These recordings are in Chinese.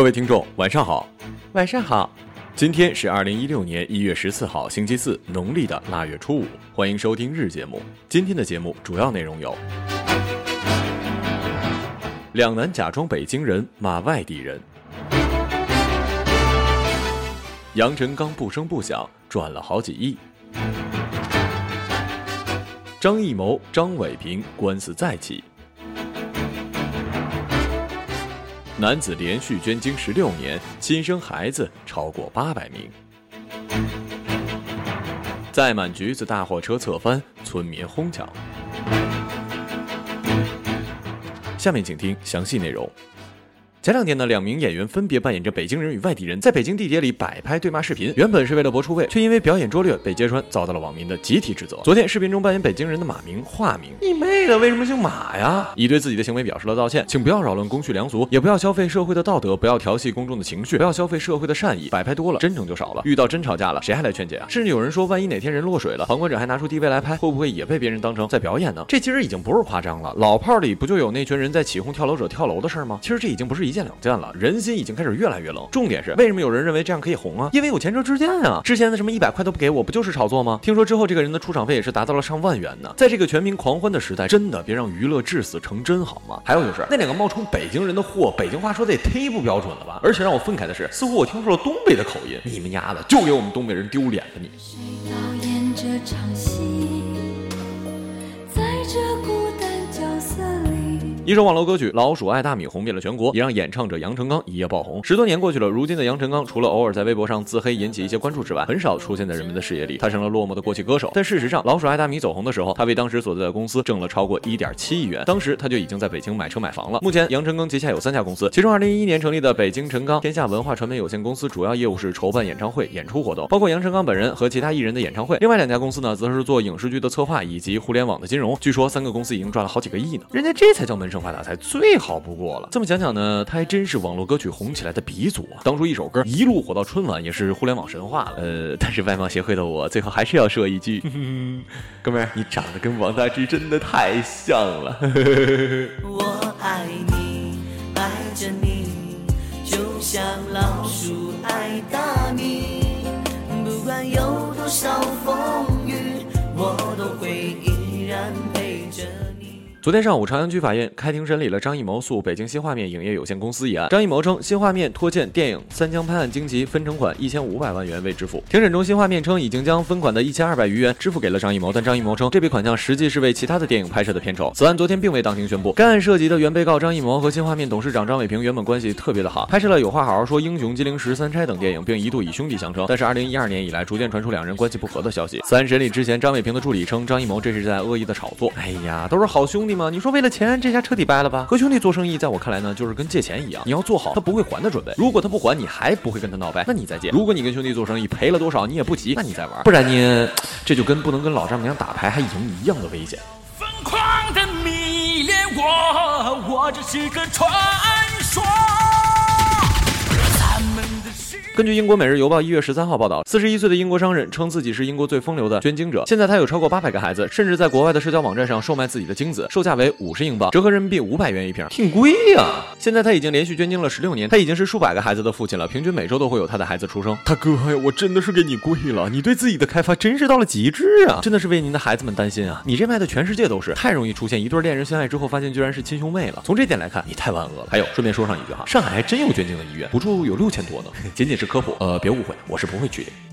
各位听众，晚上好，晚上好。今天是二零一六年一月十四号，星期四，农历的腊月初五。欢迎收听日节目。今天的节目主要内容有：两男假装北京人骂外地人；杨臣刚不声不响赚了好几亿；张艺谋、张伟平官司再起。男子连续捐精十六年，亲生孩子超过八百名。载满橘子大货车侧翻，村民哄抢。下面请听详细内容。前两天呢，两名演员分别扮演着北京人与外地人，在北京地铁里摆拍对骂视频。原本是为了博出位，却因为表演拙劣被揭穿，遭到了网民的集体指责。昨天，视频中扮演北京人的马明化名，你妹的，为什么姓马呀？已对自己的行为表示了道歉，请不要扰乱公序良俗，也不要消费社会的道德，不要调戏公众的情绪，不要消费社会的善意。摆拍多了，真诚就少了。遇到真吵架了，谁还来劝解啊？甚至有人说，万一哪天人落水了，旁观者还拿出 DV 来拍，会不会也被别人当成在表演呢？这其实已经不是夸张了。老炮里不就有那群人在起哄跳楼者跳楼的事吗？其实这已经不是一件两件了。人。心已经开始越来越冷。重点是，为什么有人认为这样可以红啊？因为有前车之鉴啊！之前的什么一百块都不给我，不就是炒作吗？听说之后，这个人的出场费也是达到了上万元呢。在这个全民狂欢的时代，真的别让娱乐至死成真好吗？还有就是那两个冒充北京人的货，北京话说的也忒不标准了吧？而且让我愤慨的是，似乎我听出了东北的口音。你们丫的，就给我们东北人丢脸吧你！一首网络歌曲《老鼠爱大米》红遍了全国，也让演唱者杨成刚一夜爆红。十多年过去了，如今的杨成刚除了偶尔在微博上自黑引起一些关注之外，很少出现在人们的视野里。他成了落寞的过气歌手。但事实上，《老鼠爱大米》走红的时候，他为当时所在的公司挣了超过一点七亿元。当时他就已经在北京买车买房了。目前，杨成刚旗下有三家公司，其中二零一一年成立的北京陈刚天下文化传媒有限公司，主要业务是筹办演唱会、演出活动，包括杨成刚本人和其他艺人的演唱会。另外两家公司呢，则是做影视剧的策划以及互联网的金融。据说三个公司已经赚了好几个亿呢。人家这才叫门闷声发大财，最。好不过了。这么讲讲呢，他还真是网络歌曲红起来的鼻祖啊！当初一首歌一路火到春晚，也是互联网神话了。呃，但是外貌协会的我，最后还是要说一句，哥们儿，你长得跟王大治真的太像了。我爱你，爱着你，就像老鼠爱大米，不管有多少风雨，我都会依然陪着。昨天上午，朝阳区法院开庭审理了张艺谋诉北京新画面影业有限公司一案。张艺谋称，新画面拖欠电影《三江拍案惊奇》分成款一千五百万元未支付。庭审中，新画面称已经将分款的一千二百余元支付给了张艺谋，但张艺谋称这笔款项实际是为其他的电影拍摄的片酬。此案昨天并未当庭宣布。该案涉及的原被告张艺谋和新画面董事长张伟平原本关系特别的好，拍摄了《有话好好说》《英雄金陵十三钗》等电影，并一度以兄弟相称。但是，二零一二年以来，逐渐传出两人关系不和的消息。此案审理之前，张伟平的助理称张艺谋这是在恶意的炒作。哎呀，都是好兄弟嘛，你说为了钱？这下彻底掰了吧？和兄弟做生意，在我看来呢，就是跟借钱一样，你要做好他不会还的准备。如果他不还，你还不会跟他闹掰，那你再借。如果你跟兄弟做生意赔了多少，你也不急，那你再玩。不然你 这就跟不能跟老丈母娘打牌还赢一样的危险。疯狂的迷恋我，我只是个传说。根据英国《每日邮报》一月十三号报道，四十一岁的英国商人称自己是英国最风流的捐精者。现在他有超过八百个孩子，甚至在国外的社交网站上售卖自己的精子，售价为五十英镑，折合人民币五百元一瓶，挺贵呀。现在他已经连续捐精了十六年，他已经是数百个孩子的父亲了，平均每周都会有他的孩子出生。大哥呀，我真的是给你跪了，你对自己的开发真是到了极致啊！真的是为您的孩子们担心啊！你这卖的全世界都是，太容易出现一对恋人相爱之后发现居然是亲兄妹了。从这点来看，你太万恶了。还有，顺便说上一句哈，上海还真有捐精的医院，补助有六千多呢。仅仅是科普，呃，别误会。我是不会去的。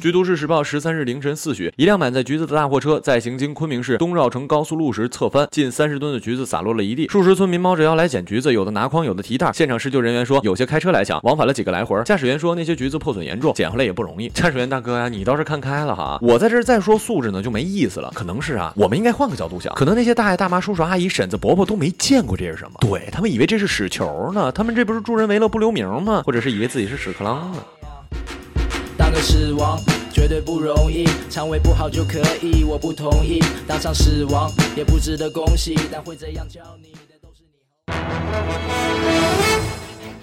据都市时报十三日凌晨四许，一辆满载橘子的大货车在行经昆明市东绕城高速路时侧翻，近三十吨的橘子洒落了一地，数十村民猫着腰来捡橘子，有的拿筐，有的提袋。现场施救人员说，有些开车来抢，往返了几个来回。驾驶员说，那些橘子破损严重，捡回来也不容易。驾驶员大哥呀，你倒是看开了哈，我在这再说素质呢就没意思了。可能是啊，我们应该换个角度想，可能那些大爷大妈、叔叔阿姨、婶子伯伯都没见过这是什么，对他们以为这是屎球呢，他们这不是助人为乐不留名吗？或者是以为自己是屎壳郎呢？死亡绝对不容易，肠胃不好就可以，我不同意。当场死亡也不值得恭喜，但会这样叫你的都是你。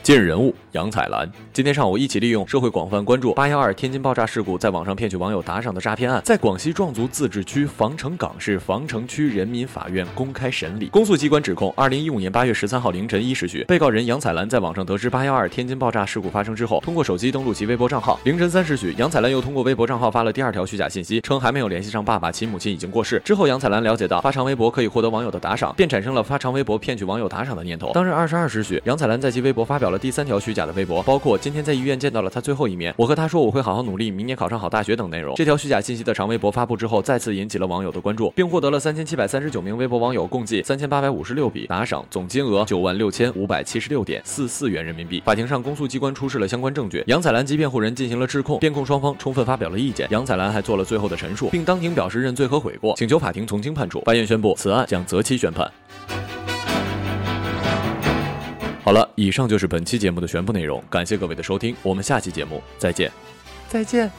近日人物杨彩兰，今天上午一起利用社会广泛关注八幺二天津爆炸事故，在网上骗取网友打赏的诈骗案，在广西壮族自治区防城港市防城区人民法院公开审理。公诉机关指控，二零一五年八月十三号凌晨一时许，被告人杨彩兰在网上得知八幺二天津爆炸事故发生之后，通过手机登录其微博账号。凌晨三时许，杨彩兰又通过微博账号发了第二条虚假信息，称还没有联系上爸爸，其母亲已经过世。之后，杨彩兰了解到发长微博可以获得网友的打赏，便产生了发长微博骗取网友打赏的念头。当日二十二时许，杨彩兰在其微博发表了第三条虚假的。微博包括今天在医院见到了他最后一面，我和他说我会好好努力，明年考上好大学等内容。这条虚假信息的长微博发布之后，再次引起了网友的关注，并获得了三千七百三十九名微博网友共计三千八百五十六笔打赏，总金额九万六千五百七十六点四四元人民币。法庭上，公诉机关出示了相关证据，杨彩兰及辩护人进行了质控，辩控双方充分发表了意见，杨彩兰还做了最后的陈述，并当庭表示认罪和悔过，请求法庭从轻判处。法院宣布此案将择期宣判。好了，以上就是本期节目的全部内容，感谢各位的收听，我们下期节目再见，再见。